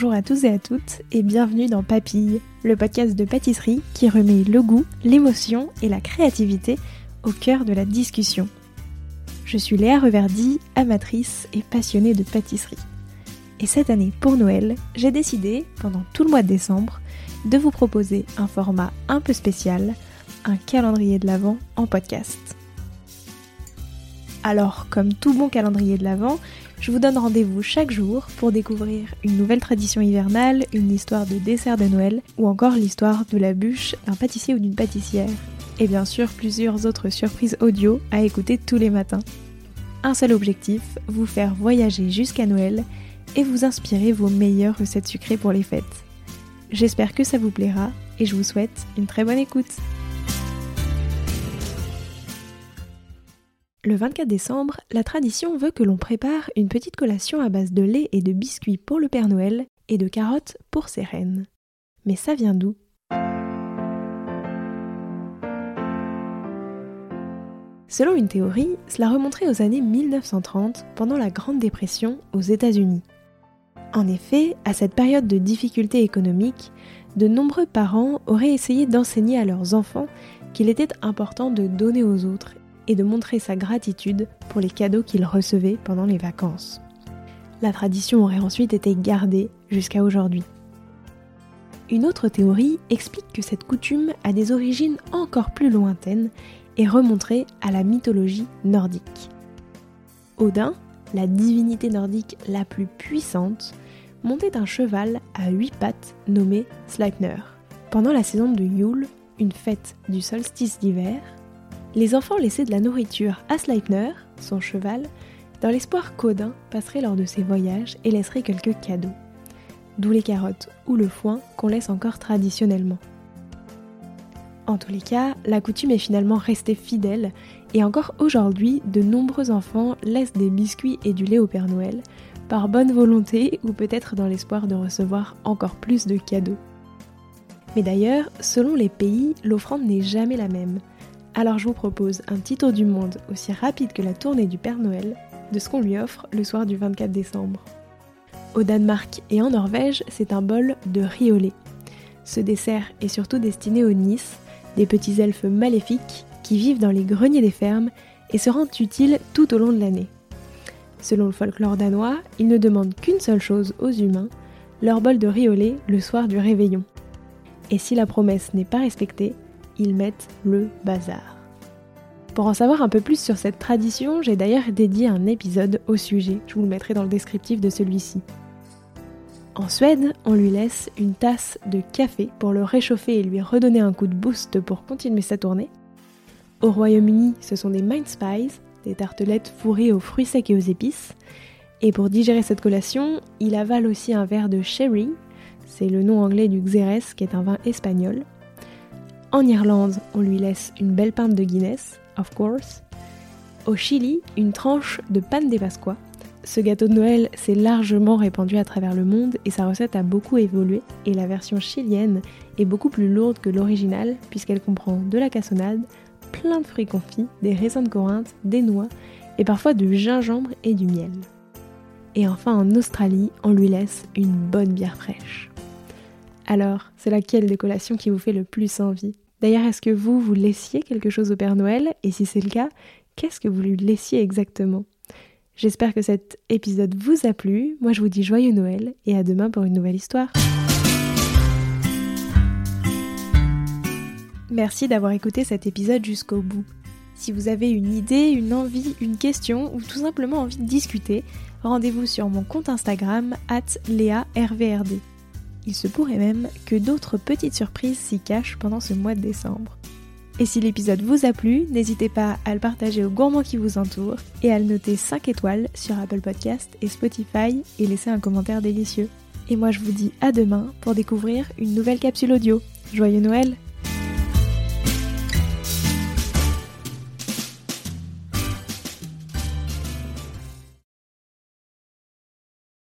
Bonjour à tous et à toutes et bienvenue dans Papille, le podcast de pâtisserie qui remet le goût, l'émotion et la créativité au cœur de la discussion. Je suis Léa Reverdy, amatrice et passionnée de pâtisserie. Et cette année pour Noël, j'ai décidé, pendant tout le mois de décembre, de vous proposer un format un peu spécial, un calendrier de l'Avent en podcast. Alors, comme tout bon calendrier de l'Avent, je vous donne rendez-vous chaque jour pour découvrir une nouvelle tradition hivernale, une histoire de dessert de Noël ou encore l'histoire de la bûche d'un pâtissier ou d'une pâtissière. Et bien sûr, plusieurs autres surprises audio à écouter tous les matins. Un seul objectif, vous faire voyager jusqu'à Noël et vous inspirer vos meilleures recettes sucrées pour les fêtes. J'espère que ça vous plaira et je vous souhaite une très bonne écoute. Le 24 décembre, la tradition veut que l'on prépare une petite collation à base de lait et de biscuits pour le Père Noël et de carottes pour ses reines. Mais ça vient d'où? Selon une théorie, cela remonterait aux années 1930 pendant la Grande Dépression aux États-Unis. En effet, à cette période de difficultés économiques, de nombreux parents auraient essayé d'enseigner à leurs enfants qu'il était important de donner aux autres et de montrer sa gratitude pour les cadeaux qu'il recevait pendant les vacances. La tradition aurait ensuite été gardée jusqu'à aujourd'hui. Une autre théorie explique que cette coutume a des origines encore plus lointaines et remonterait à la mythologie nordique. Odin, la divinité nordique la plus puissante, montait un cheval à huit pattes nommé Sleipnir. Pendant la saison de Yule, une fête du solstice d'hiver, les enfants laissaient de la nourriture à Sleipner, son cheval, dans l'espoir qu'Odin passerait lors de ses voyages et laisserait quelques cadeaux. D'où les carottes ou le foin qu'on laisse encore traditionnellement. En tous les cas, la coutume est finalement restée fidèle et encore aujourd'hui, de nombreux enfants laissent des biscuits et du lait au Père Noël, par bonne volonté ou peut-être dans l'espoir de recevoir encore plus de cadeaux. Mais d'ailleurs, selon les pays, l'offrande n'est jamais la même. Alors je vous propose un petit tour du monde aussi rapide que la tournée du Père Noël de ce qu'on lui offre le soir du 24 décembre. Au Danemark et en Norvège, c'est un bol de riolet. Ce dessert est surtout destiné aux Nice, des petits elfes maléfiques qui vivent dans les greniers des fermes et se rendent utiles tout au long de l'année. Selon le folklore danois, ils ne demandent qu'une seule chose aux humains, leur bol de riolet le soir du réveillon. Et si la promesse n'est pas respectée, ils mettent le bazar. Pour en savoir un peu plus sur cette tradition, j'ai d'ailleurs dédié un épisode au sujet, je vous le mettrai dans le descriptif de celui-ci. En Suède, on lui laisse une tasse de café pour le réchauffer et lui redonner un coup de boost pour continuer sa tournée. Au Royaume-Uni, ce sont des mince pies, des tartelettes fourrées aux fruits secs et aux épices. Et pour digérer cette collation, il avale aussi un verre de sherry, c'est le nom anglais du Xérès qui est un vin espagnol. En Irlande, on lui laisse une belle pinte de Guinness, of course. Au Chili, une tranche de panne des Pasqua. Ce gâteau de Noël s'est largement répandu à travers le monde et sa recette a beaucoup évolué et la version chilienne est beaucoup plus lourde que l'original puisqu'elle comprend de la cassonade, plein de fruits confits, des raisins de Corinthe, des noix et parfois du gingembre et du miel. Et enfin en Australie, on lui laisse une bonne bière fraîche. Alors, c'est laquelle des collations qui vous fait le plus envie? D'ailleurs, est-ce que vous, vous laissiez quelque chose au Père Noël? Et si c'est le cas, qu'est-ce que vous lui laissiez exactement? J'espère que cet épisode vous a plu. Moi, je vous dis joyeux Noël et à demain pour une nouvelle histoire. Merci d'avoir écouté cet épisode jusqu'au bout. Si vous avez une idée, une envie, une question ou tout simplement envie de discuter, rendez-vous sur mon compte Instagram at. Il se pourrait même que d'autres petites surprises s'y cachent pendant ce mois de décembre. Et si l'épisode vous a plu, n'hésitez pas à le partager aux gourmands qui vous entourent et à le noter 5 étoiles sur Apple Podcast et Spotify et laisser un commentaire délicieux. Et moi je vous dis à demain pour découvrir une nouvelle capsule audio. Joyeux Noël